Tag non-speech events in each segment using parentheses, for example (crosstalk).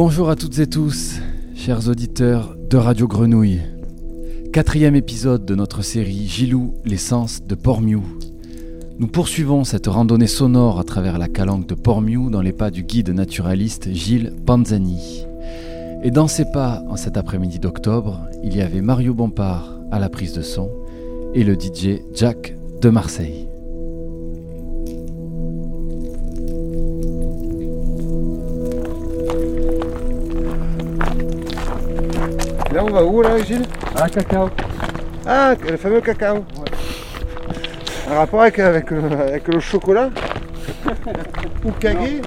Bonjour à toutes et tous, chers auditeurs de Radio Grenouille. Quatrième épisode de notre série Gilou, l'essence de Pormiou. Nous poursuivons cette randonnée sonore à travers la calanque de Pormiou dans les pas du guide naturaliste Gilles Panzani. Et dans ses pas, en cet après-midi d'octobre, il y avait Mario Bompard à la prise de son et le DJ Jack de Marseille. Là, on va où, là, Gilles Ah, cacao. Ah, le fameux cacao. Un rapport avec, avec, euh, avec le chocolat (laughs) Ou kagé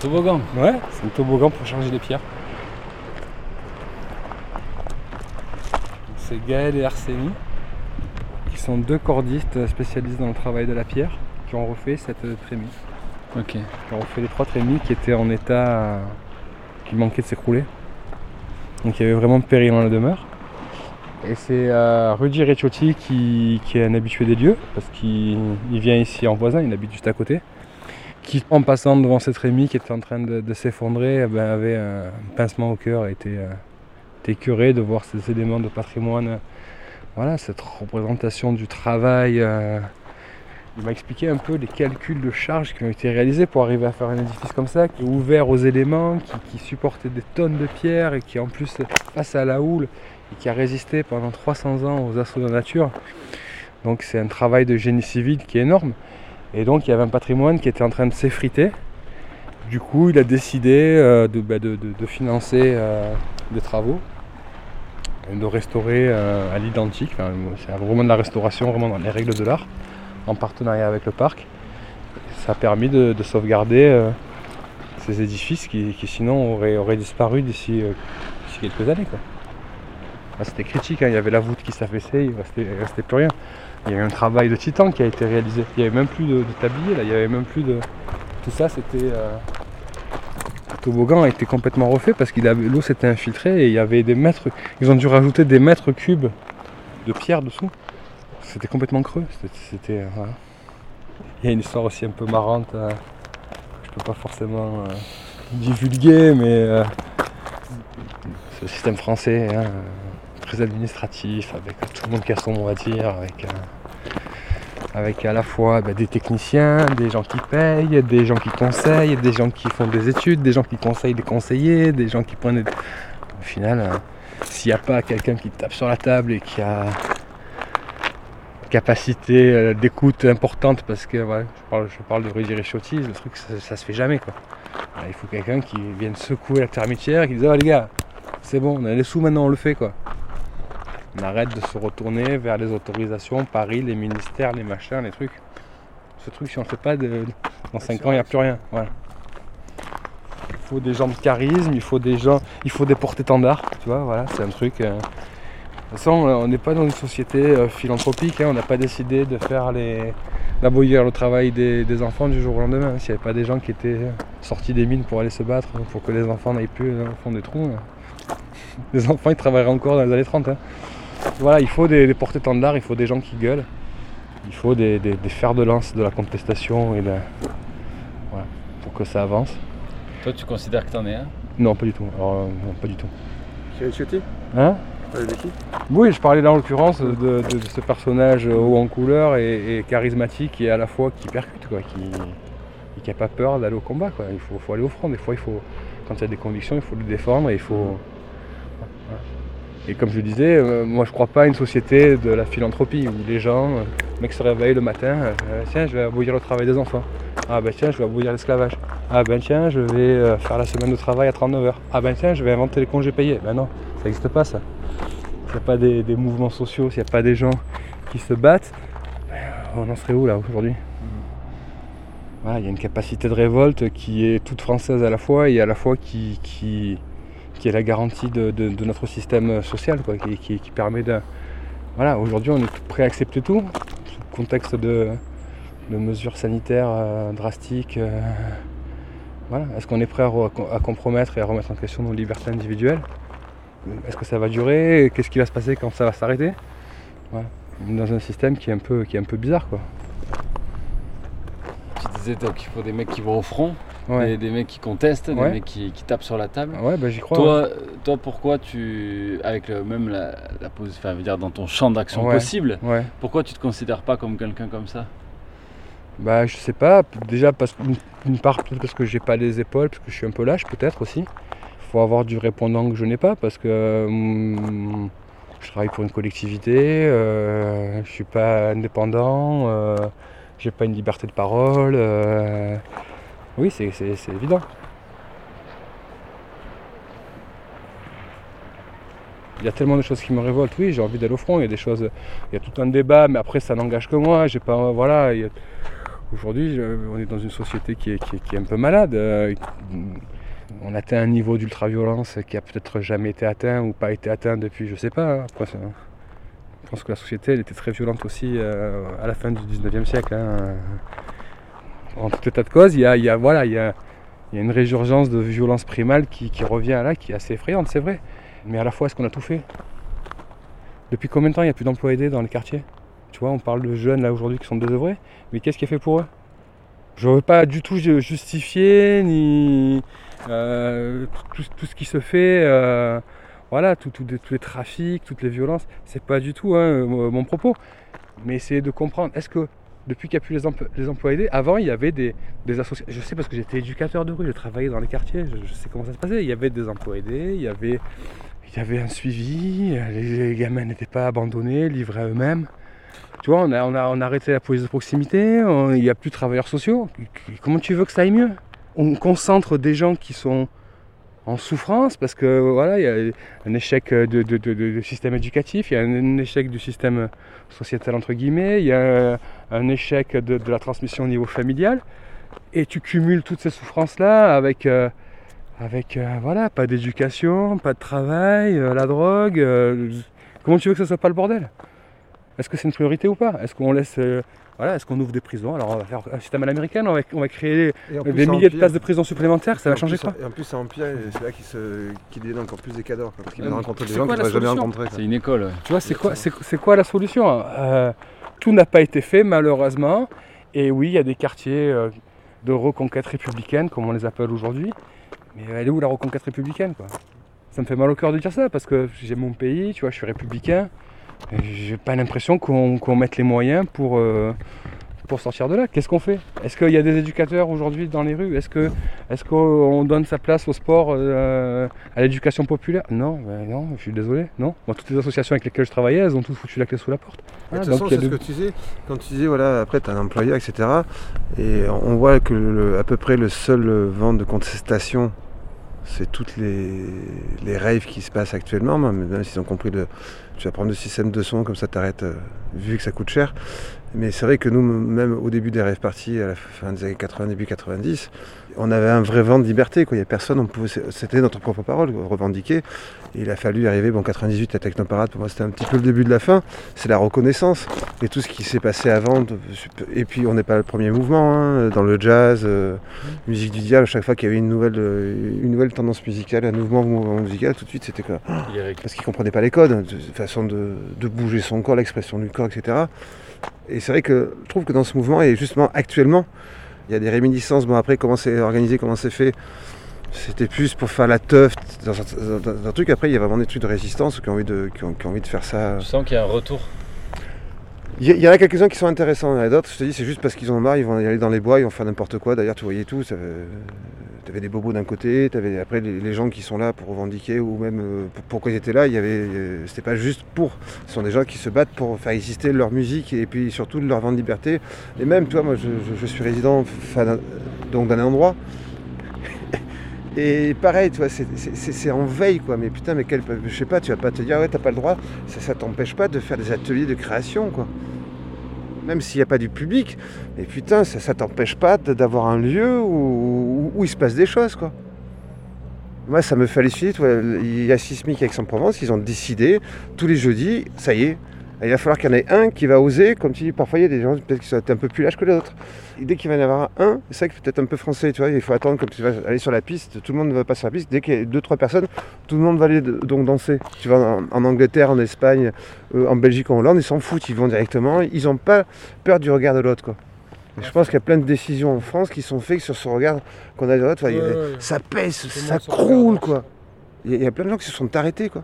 toboggan. Ouais, c'est un toboggan pour charger les pierres. C'est Gaël et Arsénie, qui sont deux cordistes spécialistes dans le travail de la pierre, qui ont refait cette trémie. Ok. Qui ont refait les trois trémies qui étaient en état euh, qui manquaient de s'écrouler. Donc il y avait vraiment péril dans la demeure. Et c'est euh, Rudy Ricciotti qui, qui est un habitué des lieux, parce qu'il il vient ici en voisin, il habite juste à côté. Qui en passant devant cette trémie qui était en train de, s'effondrer, eh ben, avait un pincement au cœur et était, euh, curé de voir ces éléments de patrimoine. Voilà, cette représentation du travail. euh, il m'a expliqué un peu les calculs de charge qui ont été réalisés pour arriver à faire un édifice comme ça, qui est ouvert aux éléments, qui, qui supportait des tonnes de pierres et qui en plus face à la houle et qui a résisté pendant 300 ans aux assauts de la nature. Donc c'est un travail de génie civil qui est énorme. Et donc il y avait un patrimoine qui était en train de s'effriter. Du coup, il a décidé euh, de, bah, de- financer euh, des travaux, de restaurer euh, à l'identique. C'est vraiment de la restauration, vraiment dans les règles de l'art, en partenariat avec le parc. Ça a permis de, de sauvegarder ces édifices qui, sinon auraient, disparu d'ici quelques années. C'était critique, hein. il y avait la voûte qui s'affaissait, il ne restait plus rien. Il y a eu un travail de titan qui a été réalisé. Il n'y avait même plus de, de tablier, là. il y avait même plus de. Tout ça, c'était. euh, Le toboggan a été complètement refait parce que l'eau s'était infiltrée et il y avait des mètres. Ils ont dû rajouter des mètres cubes de pierre dessous. C'était complètement creux. C'était. euh. Il y a une histoire aussi un peu marrante. euh, je peux pas forcément euh, divulguer, mais. c'est le système français. hein, très administratif, avec tout le monde qui a son mot à dire, avec, euh, avec à la fois bah, des techniciens, des gens qui payent, des gens qui conseillent, des gens qui font des études, des gens qui conseillent des conseillers, des gens qui prennent des... Au final, euh, s'il n'y a pas quelqu'un qui tape sur la table et qui a capacité euh, d'écoute importante, parce que je, parle, je parle de Rudy Ricciotti, le truc ça, se fait jamais quoi. Voilà, il faut quelqu'un qui vienne secouer la termitière, qui dise oh les gars, c'est bon, on a les sous maintenant, on le fait quoi. On arrête de se retourner vers les autorisations, Paris, les ministères, les machins, les trucs. Ce truc, si on ne fait pas, dans 5 ans, il n'y a plus rien. Voilà. Il faut des gens de charisme, il faut des gens, il faut des porte-étendards, tu vois, voilà, c'est un truc. euh. De toute façon, euh, on n'est pas dans une société euh, philanthropique, hein, on n'a pas décidé de faire les d'abolir le travail des, enfants du jour au lendemain. S'il n'y avait pas des gens qui étaient sortis des mines pour aller se battre, pour que les enfants n'aillent plus euh, au fond des trous, euh, (laughs) les enfants ils travailleraient encore dans les années 30. hein. Voilà, il faut des, des porte-étendards, il faut des gens qui gueulent, il faut des, des- des fers de lance de la contestation et de, voilà, pour que ça avance. Toi, tu considères que t'en es un? Non, pas du tout. Alors, euh, non, pas du tout. Hein? Parlez de qui? Oui, je parlais là en l'occurrence de, de- de ce personnage haut en couleur et, et charismatique et à la fois qui percute, quoi, qui et qui n'a pas peur d'aller au combat. Quoi. Il faut, faut aller au front. Des fois, il faut, quand il y a des convictions, il faut le défendre et il faut. Et comme je disais, euh, moi je crois pas à une société de la philanthropie où les gens, euh, le mec se réveille le matin, euh, tiens, je vais abolir le travail des enfants. Ah ben tiens, je vais abolir l'esclavage. Ah ben tiens, je vais faire la semaine de travail à 39 heures. Ah ben tiens, je vais inventer les congés payés. Ben non, ça n'existe pas ça. S'il n'y a pas des, des mouvements sociaux, s'il n'y a pas des gens qui se battent, ben, on en serait où là aujourd'hui? Voilà, Il y a une capacité de révolte qui est toute française à la fois et à la fois qui, qui, qui est la garantie de, notre système social, quoi, qui, permet de, voilà, aujourd'hui on est prêt à accepter tout, sous contexte de, mesures sanitaires euh, drastiques. euh, voilà. Est-ce qu'on est prêt à, re- à compromettre et à remettre en question nos libertés individuelles? Est-ce que ça va durer? Qu'est-ce qui va se passer quand ça va s'arrêter? On est Dans un système qui est un peu, qui est un peu bizarre quoi. Tu disais donc, qu'il faut des mecs qui vont au front, Ouais, des, des mecs qui contestent, des Ouais. mecs qui, qui tapent sur la table. ouais bah, j'y crois. Toi, toi, pourquoi tu, avec le, même la, la pose, enfin, dire dans ton champ d'action possible, pourquoi tu te considères pas comme quelqu'un comme ça? Bah je sais pas, déjà parce d'une part parce que j'ai pas les épaules, parce que je suis un peu lâche peut-être aussi. Faut avoir du répondant que je n'ai pas parce que hum, je travaille pour une collectivité, euh, je suis pas indépendant, euh, j'ai pas une liberté de parole. euh, oui c'est, évident. Il y a tellement de choses qui me révoltent, oui, j'ai envie d'aller au front, il y a des choses, il y a tout un débat, mais après ça n'engage que moi, j'ai pas, voilà, Aujourd'hui, on est dans une société qui est, un peu malade. euh, On atteint un niveau d'ultra-violence qui a peut-être jamais été atteint ou pas été atteint depuis, je sais pas. hein. Après, je pense que la société, était très violente aussi euh, à la fin du 19e siècle. hein. En tout état de cause, il y a, voilà, il y a, une résurgence de violence primale qui, revient là, qui est assez effrayante, c'est vrai. Mais à la fois, est-ce qu'on a tout fait? Depuis combien de temps il n'y a plus d'emplois aidés dans les quartiers? Tu vois, on parle de jeunes là aujourd'hui qui sont désœuvrés. Mais qu'est-ce qui est fait pour eux? Je ne veux pas du tout ju- justifier ni euh, tout, ce qui se fait, euh, voilà, tous les trafics, toutes les violences. C'est pas du tout hein, mon propos. Mais essayer de comprendre. Est-ce que depuis qu'il n'y a plus les, empl- les emplois aidés, avant il y avait des, des associations. Je sais parce que j'étais éducateur de rue, j'ai travaillé dans les quartiers, je, je sais comment ça se passait. Il y avait des emplois aidés, il y avait, il y avait un suivi, les, gamins n'étaient pas abandonnés, livrés à eux-mêmes. Tu vois, on a, on a, on a arrêté la police de proximité, il n'y a plus de travailleurs sociaux. Comment tu veux que ça aille mieux? On concentre des gens qui sont en souffrance parce que voilà, il y a un échec de- de- de système éducatif, il y a un, échec du système sociétal entre guillemets, il y a un, échec de, de la transmission au niveau familial, et tu cumules toutes ces souffrances-là avec, euh, avec euh, voilà, pas d'éducation, pas de travail, euh, la drogue. euh, comment tu veux que ça soit pas le bordel? Est-ce que c'est une priorité ou pas? Est-ce qu'on laisse. euh, voilà, est-ce qu'on ouvre des prisons? Alors on va faire un système à l'américaine, on va, on va créer des milliers de places de prison supplémentaires, ça va changer plus, quoi? Et en plus, ça empire, et c'est là qu'il qu'il devienne encore plus des cadors. Parce qu'il va rencontrer des c'est gens quoi qu'il la n'aurait jamais quoi. C'est une école. ouais. Tu vois, c'est quoi, quoi la solution? Euh, Tout n'a pas été fait malheureusement. Et oui, il y a des quartiers euh, de reconquête républicaine, comme on les appelle aujourd'hui. Mais elle est où la reconquête républicaine quoi? Ça me fait mal au cœur de dire ça parce que j'ai mon pays, tu vois, je suis républicain. J'ai pas l'impression qu'on, qu'on mette les moyens pour, euh, pour sortir de là. Qu'est-ce qu'on fait? Est-ce qu'il y a des éducateurs aujourd'hui dans les rues? Est-ce, que, est-ce qu'on donne sa place au sport, euh, à l'éducation populaire? Non, ben non, je suis désolé. Non. Moi, toutes les associations avec lesquelles je travaillais, elles ont toutes foutu la clé sous la porte. De toute façon, c'est ce de- que tu disais, quand tu disais, voilà, après tu as un employeur, etc. Et on voit que le- à peu près le seul vent de contestation, c'est toutes les, les raves qui se passent actuellement, même même s'ils ont compris le. Tu vas prendre le système de son, comme ça t'arrêtes, euh, vu que ça coûte cher. Mais c'est vrai que nous, même au début des rêves parties, à la fin des années 80, début 90, on avait un vrai vent de liberté. Quoi. Il n'y a personne, c'était notre propre parole, revendiquer. Et il a fallu arriver, bon, 98, la Technoparade, pour moi c'était un petit peu le début de la fin. C'est la reconnaissance. Et tout ce qui s'est passé avant. Et puis on n'est pas le premier mouvement, hein, dans le jazz, euh, musique du diable, chaque fois qu'il y avait une nouvelle, euh, une nouvelle tendance musicale, un mouvement, mouvement musical, tout de suite c'était quoi parce qu'ils ne comprenaient pas les codes, de façon de, de bouger son corps, l'expression du corps, etc. Et c'est vrai que je trouve que dans ce mouvement, et justement actuellement, il y a des réminiscences. Bon, après, comment c'est organisé, comment c'est fait, c'était plus pour faire la teuf dans un, dans un truc. Après, il y a vraiment des trucs de résistance qui ont envie de, qui ont, qui ont envie de faire ça. Tu sens qu'il y a un retour. Il y, en a quelques-uns qui sont intéressants, il y en a d'autres, je te dis, c'est juste parce qu'ils ont marre, ils vont aller dans les bois, ils vont faire n'importe quoi. D'ailleurs, tu voyais tout, avais des bobos d'un côté, tu avais après les, gens qui sont là pour revendiquer, ou même euh, pour- pourquoi ils étaient là, il y avait, euh, c'était pas juste pour. Ce sont des gens qui se battent pour faire exister leur musique et puis surtout leur vent de liberté. Et même, toi, moi, je, suis résident donc d'un endroit. (laughs) Et pareil, tu vois, c'est- en veille, quoi. Mais putain, mais quel, je sais pas, tu vas pas te dire, ouais, t'as pas le droit. Ça, ça t'empêche pas de faire des ateliers de création, quoi. Même s'il n'y a pas du public, mais putain, ça, t'empêche pas d'avoir un lieu où, il se passe des choses, quoi. Moi, ça me fait halluciner. Il y a Sismic Aix-en-Provence, ils ont décidé, tous les jeudis, ça y est, Et il va falloir qu'il y en ait un qui va oser, comme tu dis, parfois il y a des gens peut-être qui sont un peu plus lâches que les autres. Et dès qu'il va y en avoir un, c'est ça qui peut-être un peu français, tu vois, il faut attendre comme tu vas aller sur la piste, tout le monde ne va pas sur la piste, dès qu'il y a deux, trois personnes, tout le monde va aller donc danser. Tu vas en, en Angleterre, en Espagne, euh, en Belgique, en Hollande, ils s'en foutent, ils vont directement, ils n'ont pas peur du regard de l'autre, quoi. Et je pense qu'il y a plein de décisions en France qui sont faites sur ce regard qu'on a de l'autre, Ouais, ouais. ça pèse, ça croule, quoi. Il y, a- il y a plein de gens qui se sont arrêtés, quoi.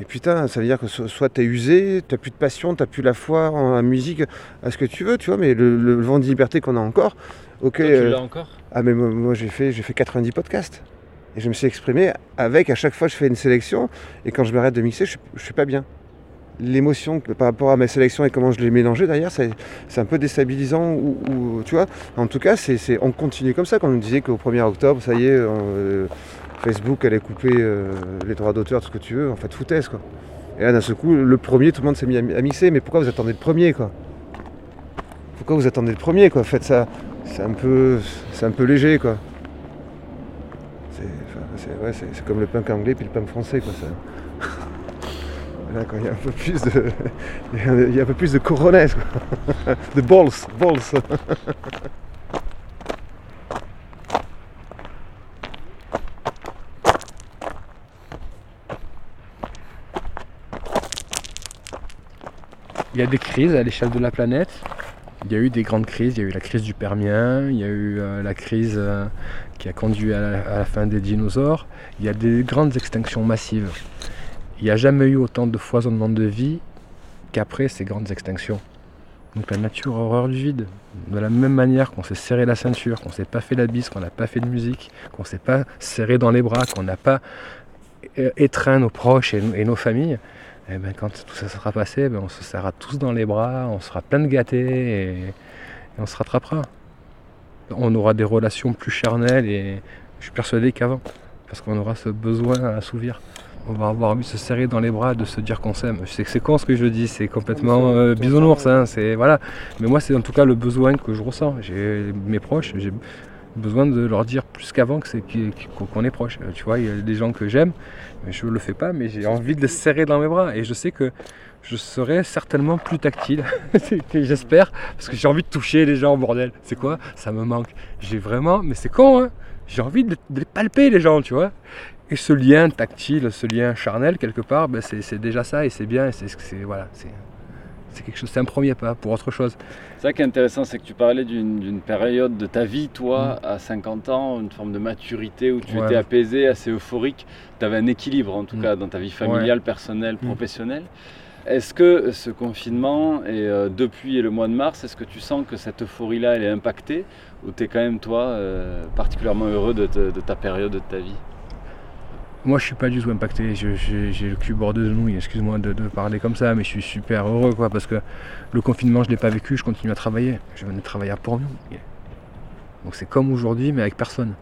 Et putain, ça veut dire que so- soit t'es usé, t'as plus de passion, t'as plus la foi en la musique, à ce que tu veux, tu vois, mais le, le vent de liberté qu'on a encore, ok. Toi, tu euh, l'as encore? ah mais moi, moi, j'ai fait, j'ai fait 90 podcasts. Et je me suis exprimé avec, à chaque fois je fais une sélection, et quand je m'arrête de mixer, je, je suis pas bien. L'émotion par rapport à mes sélections et comment je les mélangeais derrière, c'est un peu déstabilisant. Ou, ou- tu vois, en tout cas, c'est c'est- on continue comme ça. Quand on nous disait qu'au 1er octobre, ça y est, on, euh, Facebook allait couper euh, les droits d'auteur, tout ce que tu veux, en fait, foutaise quoi. Et là, d'un seul coup, le premier, tout le monde s'est mis à, mi- à mixer. Mais pourquoi vous attendez le premier quoi? Pourquoi vous attendez le premier quoi? Faites ça, c'est un peu, c'est un peu léger quoi. C'est comme le punk anglais puis le punk français quoi. Ça. (laughs) Là, quand il y a un peu plus de, (laughs) il y a un peu plus de coronets, quoi. (laughs) de balls, balls. Il y a des crises à l'échelle de la planète. Il y a eu des grandes crises. Il y a eu la crise du Permien, il y a eu euh, la crise euh, qui a conduit à la, fin des dinosaures. Il y a des grandes extinctions massives. Il n'y a jamais eu autant de foisonnement de vie qu'après ces grandes extinctions. Donc la nature a horreur du vide. De la même manière qu'on s'est serré la ceinture, qu'on s'est pas fait la bise, qu'on n'a pas fait de musique, qu'on s'est pas serré dans les bras, qu'on n'a pas euh, étreint nos proches et nos familles, et ben, quand tout ça sera passé, ben, on se serrera tous dans les bras, on sera plein de gâtés et, et on se rattrapera. On aura des relations plus charnelles et je suis persuadé qu'avant, parce qu'on aura ce besoin à assouvir. On va avoir envie de se serrer dans les bras, de se dire qu'on s'aime. Je sais que c'est con ce que je dis, c'est complètement euh, bisounours, hein, c'est voilà. Mais moi, c'est en tout cas le besoin que je ressens. J'ai mes proches, j'ai besoin de leur dire plus qu'avant que c'est qu'on est proche. Euh, Tu vois, il y a des gens que j'aime, mais je le fais pas, mais j'ai envie de les serrer dans mes bras. Et je sais que je serai certainement plus tactile, (laughs) j'espère, parce que j'ai envie de toucher les gens, bordel. C'est quoi? Ça me manque. J'ai vraiment, mais c'est con, hein J'ai envie de, les- palper, les gens, tu vois. Et ce lien tactile, ce lien charnel, quelque part, ben, c'est déjà ça, et c'est bien, et c'est- voilà, c'est quelque chose, c'est un premier pas pour autre chose. C'est ça qui est intéressant, c'est que tu parlais d'une période de ta vie, toi, à 50 ans, une forme de maturité où tu Mm. Ouais. étais apaisé, assez euphorique. Tu avais un équilibre, en tout Mm. cas, dans ta vie familiale, personnelle, Mm. professionnelle. Est-ce que ce confinement, et euh, depuis le mois de mars, est-ce que tu sens que cette euphorie-là, elle est impactée? Ou tu es quand même, toi, euh, particulièrement heureux de, te- de ta période de ta vie? Moi, je suis pas du tout impacté. J'ai le cul bord de nouilles. Excuse-moi de, parler comme ça, mais je suis super heureux, quoi, parce que le confinement, je l'ai pas vécu. Je continue à travailler. Je venais travailler à Port-Mieux. Donc c'est comme aujourd'hui, mais avec personne.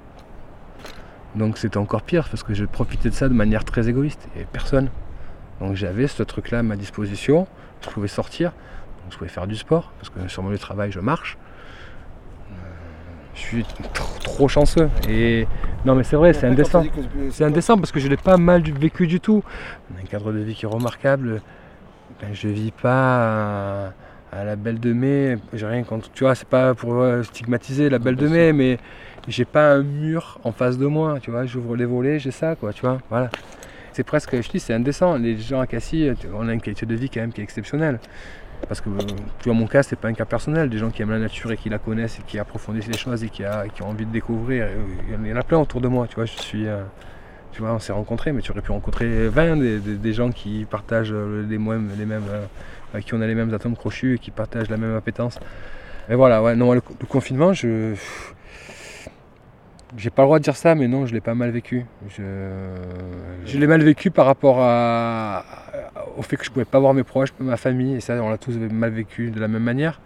Donc c'était encore pire, parce que je profitais de ça de manière très égoïste. Et personne. Donc j'avais ce truc-là à ma disposition. Je pouvais sortir. Je pouvais faire du sport, parce que sur mon lieu de travail, je marche. Suis trop, chanceux. Et non, mais c'est vrai, c'est indécent. C'est indécent parce que je l'ai pas mal vécu du tout. Un cadre de vie qui est remarquable. Ben, je vis pas à, à la Belle de Mai. J'ai rien contre. Tu vois, c'est pas pour euh, stigmatiser la Belle de Mai, mais j'ai pas un mur en face de moi. Tu vois, j'ouvre les volets, j'ai ça, quoi. Tu vois, voilà. C'est presque, je dis, c'est indécent. Les gens à Cassis, on a une qualité de vie quand même qui est exceptionnelle. Parce que, tu vois, mon cas, c'est pas un cas personnel. Des gens qui aiment la nature et qui la connaissent et qui approfondissent les choses et qui, a- qui ont envie de découvrir. euh, Il y en a plein autour de moi. Tu vois, je suis. euh, tu vois, on s'est rencontrés, mais tu aurais pu rencontrer 20 des, gens qui partagent euh, les mêmes, les mêmes qui on a les mêmes atomes crochus et qui partagent la même appétence. Et voilà, ouais, non, le confinement, je. J'ai pas le droit de dire ça, mais non, je l'ai pas mal vécu. Je, je l'ai mal vécu par rapport à, au fait que je pouvais pas voir mes proches, ma famille, et ça, on l'a tous mal vécu de la même manière.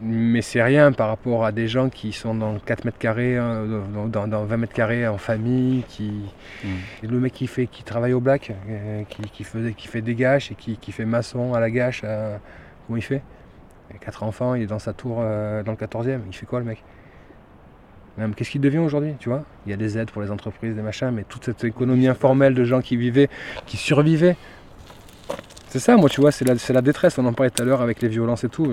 Mais c'est rien par rapport à des gens qui sont dans 4 mètres carrés, hein, dans, dans- dans 20 mètres carrés en famille, qui, et le mec qui fait, qui travaille au black, euh, qui, qui faisait, qui fait des gâches et qui, qui fait maçon à la gâche, euh, comment il fait? Il a quatre enfants, il est dans sa tour euh, dans le 14e, il fait quoi le mec? Même, Qu'est-ce qu'il devient aujourd'hui, tu vois? Il y a des aides pour les entreprises, des machins, mais toute cette économie informelle de gens qui vivaient, qui survivaient, C'est ça, moi, tu vois, c'est la, la détresse. On en parlait tout à l'heure avec les violences et tout.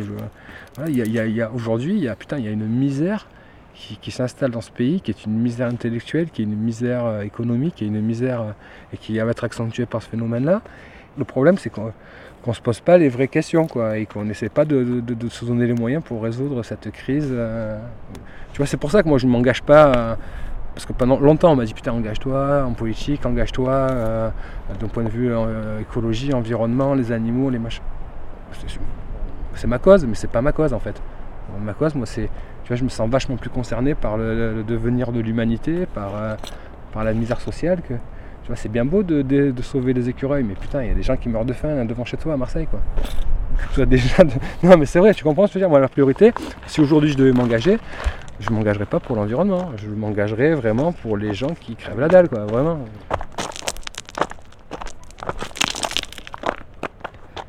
Il y a- Aujourd'hui, il y a, putain, il y a une misère qui, qui s'installe dans ce pays, qui est une misère intellectuelle, qui est une misère euh, économique, qui est une misère euh, et qui va être accentuée par ce phénomène-là. Le problème, c'est qu'on qu'on se pose pas les vraies questions, quoi, et qu'on n'essaie pas de, se donner les moyens pour résoudre cette crise. euh. Tu vois, c'est pour ça que moi, je ne m'engage pas. euh, parce que pendant longtemps, on m'a dit putain, engage-toi en politique, engage-toi euh, d'un point de vue écologie, environnement, les animaux, les machins. C'est- ma cause, mais c'est pas ma cause en fait. Ma cause, moi, c'est. Tu vois, je me sens vachement plus concerné par le, le devenir de l'humanité, par, par la misère sociale. Que, tu vois, c'est bien beau de, sauver les écureuils, mais putain, il y a des gens qui meurent de faim devant chez toi à Marseille, quoi. Occupe-toi déjà (laughs) Non, mais c'est vrai, tu comprends ce que je veux dire Moi, la priorité, si aujourd'hui je devais m'engager, je ne m'engagerais pas pour l'environnement. Je m'engagerais vraiment pour les gens qui crèvent la dalle, quoi, vraiment.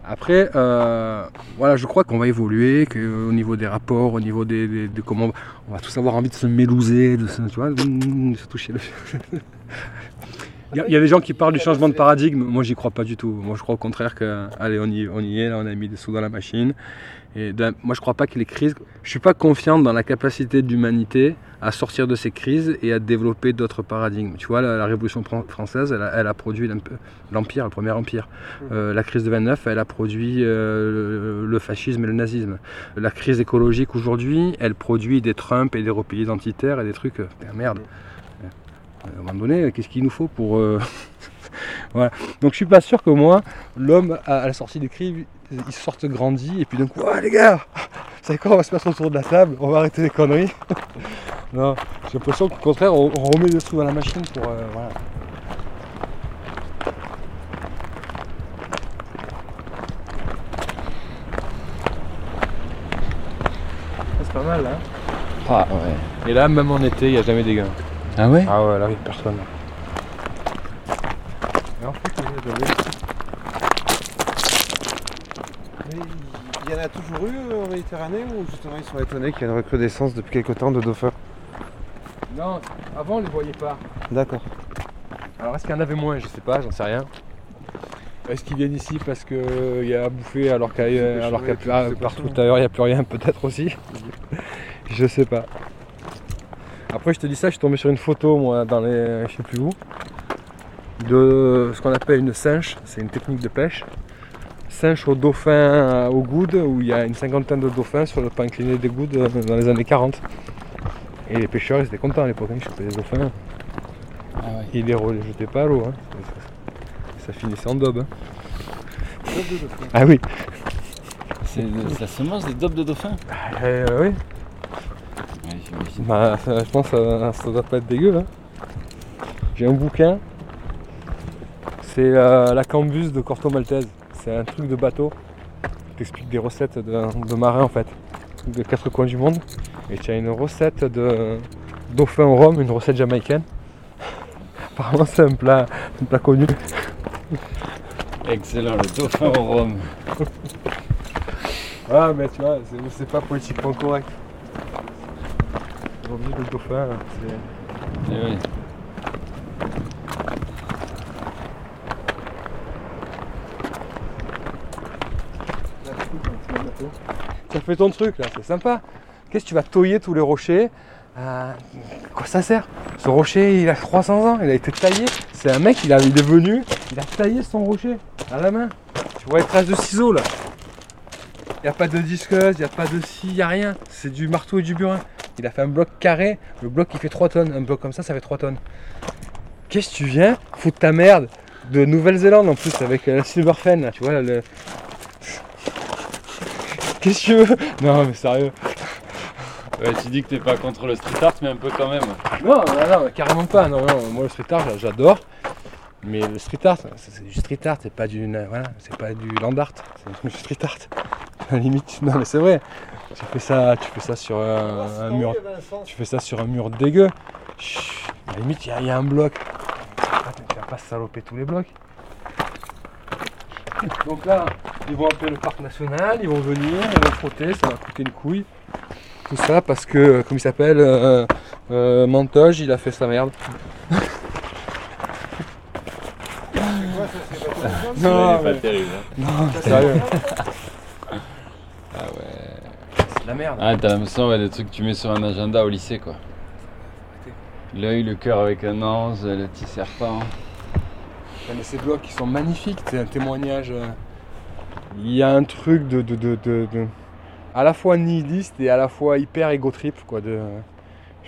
Après, euh, voilà, je crois qu'on va évoluer, qu'au niveau des rapports, au niveau des, des- de comment on va tous avoir envie de se mélouser, de se, tu vois, de se toucher le. (laughs) Il y, a, il y a des gens qui parlent du changement de paradigme. Moi, j'y crois pas du tout. Moi, je crois au contraire que, allez, on y, on y est, là, on a mis des sous dans la machine. Et de- moi, je crois pas que les crises. Je suis pas confiant dans la capacité de l'humanité à sortir de ces crises et à développer d'autres paradigmes. Tu vois, la, la Révolution fran- française, elle a, elle a produit l'emp- l'empire, le premier empire. Euh, la crise de 29, elle a produit euh, le, le fascisme et le nazisme. La crise écologique aujourd'hui, elle produit des Trump et des replis identitaires et des trucs. euh, merde. Euh, À un moment donné, qu'est-ce qu'il nous faut pour. euh, (laughs) voilà. Donc je suis pas sûr que moi, l'homme, à, la sortie des crises, il sorte grandi et puis d'un coup, ah les gars, vous savez quoi, on va se mettre autour de la table, on va arrêter les conneries. (laughs) non, j'ai l'impression qu'au contraire, on, on remet des sous dans la machine pour. euh, voilà. C'est pas mal là. Ah ouais. Et là, même en été, il n'y a jamais des gains. Ah ouais Ah ouais, là, il n'y a personne. Mais en fait, il y a jamais- Mais il y en a toujours eu euh, en Méditerranée ou justement ils sont étonnés qu'il y ait une recrudescence depuis quelque temps de dauphins Non, avant on les voyait pas. D'accord. Alors est-ce qu'il y en avait moins? Je sais pas, j'en sais rien. Est-ce qu'ils viennent ici parce qu'il y a à bouffer alors qu'à- ah, possible. partout ailleurs il n'y a plus rien (laughs) peut-être aussi? Je sais pas. Après je te dis ça, je suis tombé sur une photo moi dans les. je sais plus où. De ce qu'on appelle une cinche, c'est une technique de pêche. Cinche au dauphin euh, au goude où il y a une cinquantaine de dauphins sur le incliné des goudes euh, dans les années 40. Et les pêcheurs ils étaient contents à l'époque, hein, ils chopaient des dauphins. Ah ouais. Ils les rejetaient pas à l'eau. hein. Ça finissait en daube. hein. Ah oui. C'est la semence des dobs de dauphin Euh, oui. Bah, ça- je pense que ça, ça doit pas être dégueu. hein. J'ai un bouquin. C'est euh, la cambuse de Corto Maltese. C'est un truc de bateau. qui explique des recettes de, de marins en fait. De quatre coins du monde. Et tu as une recette de dauphin au rhum, une recette jamaïcaine. Apparemment c'est un plat, un plat connu. Excellent, le dauphin au rhum. Ah mais tu vois, c'est pas politiquement correct. Aujourd'hui le dauphin, c'est. Eh oui. Ça fait ton truc là, c'est sympa. Qu'est-ce que tu vas toyer tous les rochers? Euh, Quoi ça sert? Ce rocher il a 300 ans, il a été taillé. C'est un mec, il, a, il est venu, il a taillé son rocher à la main. Tu vois les traces de ciseaux là? Il n'y a pas de disqueuse, il n'y a pas de scie, il n'y a rien. C'est du marteau et du burin. Il a fait un bloc carré, le bloc il fait 3 tonnes. Un bloc comme ça, ça fait 3 tonnes. Qu'est-ce que tu viens foutre ta merde de Nouvelle-Zélande en plus avec euh, la Silverfen là, tu vois le, (laughs) Qu'est-ce que tu veux? Non mais sérieux. Ouais, tu dis que t'es pas contre le street art, mais un peu quand même. Non, non, non, carrément pas. Non, non, moi le street art j'a- j'adore. Mais le street art, c'est c'est du street art, c'est pas du voilà, c'est pas du land art, c'est du street art. (laughs) À la limite, non mais c'est vrai. Tu fais ça, tu fais ça sur un, un mur, tu fais ça sur un mur dégueu. Chut, à la limite, il y, a- il y a un bloc. Tu vas pas saloper tous les blocs. Donc là, ils vont appeler le parc national, ils vont venir, ils vont frotter, ça va coûter une couille. Tout ça parce que, euh, comme il s'appelle, euh, euh, Mantoge, il a fait sa merde. Non, c'est mais- pas terrible. hein. Non, sérieux. ah ouais. C'est de la merde. Ah, t'as l'impression ouais, des trucs que tu mets sur un agenda au lycée, quoi. L'œil, le cœur avec un ange, le petit serpent. Ouais, mais ces blocs qui sont magnifiques, c'est un témoignage. euh, Il y a un truc de, de, de, de- de- à la fois nihiliste et à la fois hyper ego trip quoi. De,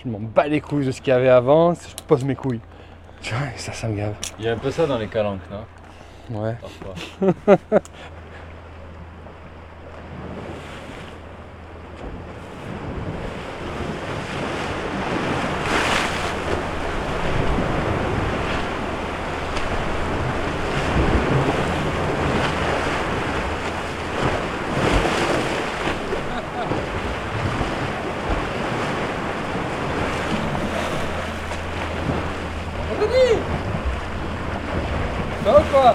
je m'en bats les couilles de ce qu'il y avait avant, je pose mes couilles. Tu vois, et ça, ça me gave. Il y a un peu ça dans les calanques, non? Ouais. Parfois. (laughs) Ça va ou quoi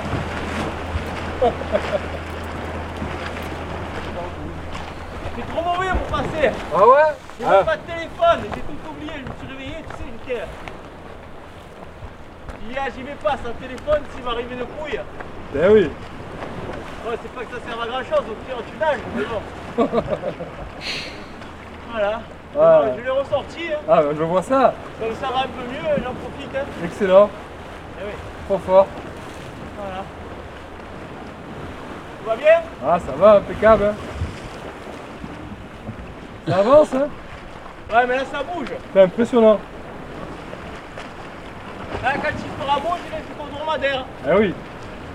(laughs) C'est trop mauvais pour passer. Ah ouais? J'ai Ah. pas de téléphone. J'ai tout oublié. Je me suis réveillé, tu sais, j'étais. Il y a, j'y vais pas sans téléphone s'il m'arrive une couille. Eh oui. Ouais, c'est pas que ça sert à grand chose, au pire tu nages, mais bon. (laughs) voilà. Ah. Je l'ai ressorti, hein. Ah bah, je vois ça. comme ça va un peu mieux, j'en profite. Hein. Excellent. Eh oui, Trop fort. voilà. Tout va bien? Ah ça va, impeccable. hein. Ça avance hein? Ouais, mais là ça bouge. C'est impressionnant. Là, quand il fera beau, je vais faire ton dromadaire. Ah oui.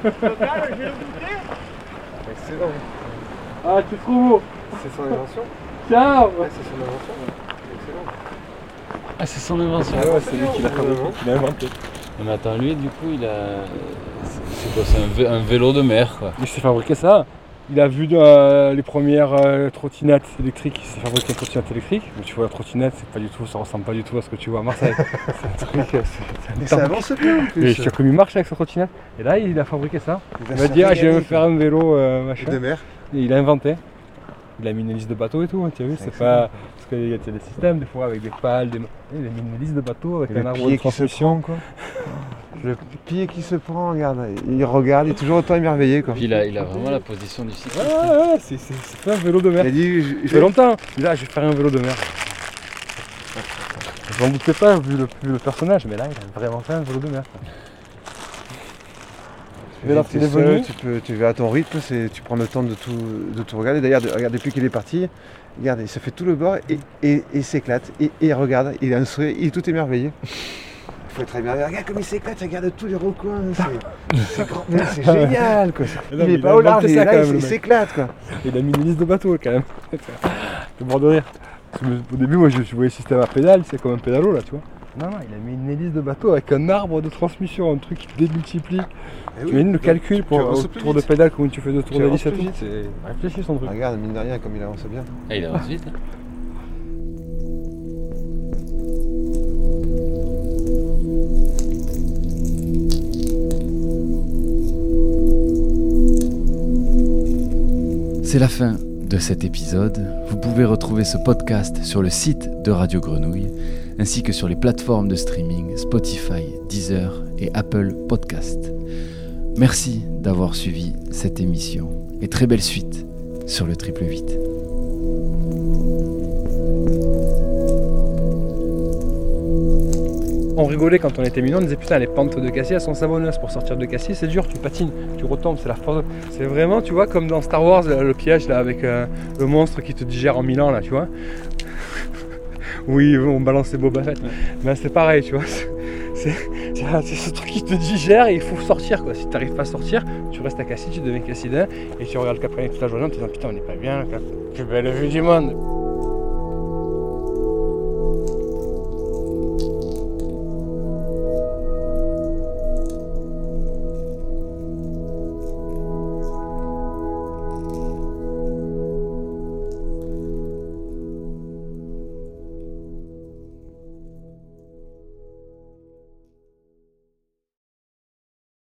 Le calme, je vais le goûter. Excellent. Ah tu trouves beau. C'est son invention Tiens Ouais, c'est son invention. Excellent. Ah, c'est son invention. Ah ouais, c'est lui qui l'a fabriqué, qui l'a inventé. Mais attends, lui, du coup, il a. c'est- quoi C'est un, vé- un vélo de mer, quoi. Il s'est fabriqué ça. Il a vu euh, les premières euh, trottinettes électriques, il s'est fabriqué une trottinette électrique. Mais tu vois, la trottinette, c'est pas du tout, ça ressemble pas du tout à ce que tu vois à Marseille. (laughs) c'est un truc, euh, c'est Mais un ça avance bien en Et plus. tu vois comme il marche avec sa trottinette. Et là, il a fabriqué ça. Il m'a dit, ah, je vais me faire un vélo, euh, machin. De mer. Et il a inventé. Il a mis une liste de bateaux et tout, hein, tu as vu, c'est pas. Parce qu'il y a des systèmes des fois avec des pales, des. Il a mis une liste de bateaux avec Et un arbre de transmission. prend, quoi. (laughs) Le pied qui se prend, regarde. Il regarde, il est toujours autant émerveillé, quoi. Puis il a, il a vraiment la position du cycliste. Ouais, ouais, ouais, c'est c'est- c'est pas un vélo de mer. Il a dit, je, je fait vais longtemps. Dit, là, je vais faire un vélo de mer. Je m'en doutais pas vu le, vu le personnage, mais là, il a vraiment fait un vélo de mer. Seul, tu, peux, tu vas à ton rythme, c'est- tu prends le temps de tout, de tout regarder. D'ailleurs, de- regarde, depuis qu'il est parti, regarde, il se fait tout le bord et, et, et il s'éclate. Et, et regarde, il a un sourire, il est tout émerveillé. Il faut être émerveillé. Regarde comme il s'éclate, regarde tous les recoins. c'est- C'est grand- mais c'est (laughs) génial, quoi. non, Il mais est il pas au large, il là, il s'éclate, quoi. Il a mis une liste de bateaux quand même. (laughs) Le bord de rire. Parce que Au début, moi, je, je voyais le système à pédale, c'est comme un pédalo là, tu vois. Non, non, il a mis une hélice de bateau avec un arbre de transmission, un truc qui démultiplie. Eh tu oui, le calcul pour plus tour de pédale, comment tu fais de tours Tu d'hélice et avances tout. plus vite. C'est réfléchi son truc. Regarde, mine de rien, comme il avance bien. Ah, il avance vite. hein. C'est la fin de cet épisode. Vous pouvez retrouver ce podcast sur le site de Radio Grenouille ainsi que sur les plateformes de streaming Spotify, Deezer et Apple Podcast. Merci d'avoir suivi cette émission et très belle suite sur le triple 8. On rigolait quand on était mineurs, on disait putain les pentes de Cassis elles sont savonneuses pour sortir de Cassis, c'est dur, tu patines, tu retombes, c'est la force. C'est vraiment, tu vois, comme dans Star Wars, le piège là avec euh, le monstre qui te digère en mille ans là, tu vois. (laughs) oui, on balance les Boba Fett. Mais c'est pareil, tu vois. (laughs) C'est ce truc qui te digère et il faut sortir quoi. Si tu n'arrives pas à sortir, tu restes à Cassis, tu deviens cassidin et tu regardes Capri toute la journée en te disant putain on n'est pas bien, Cap- plus belle vue du monde.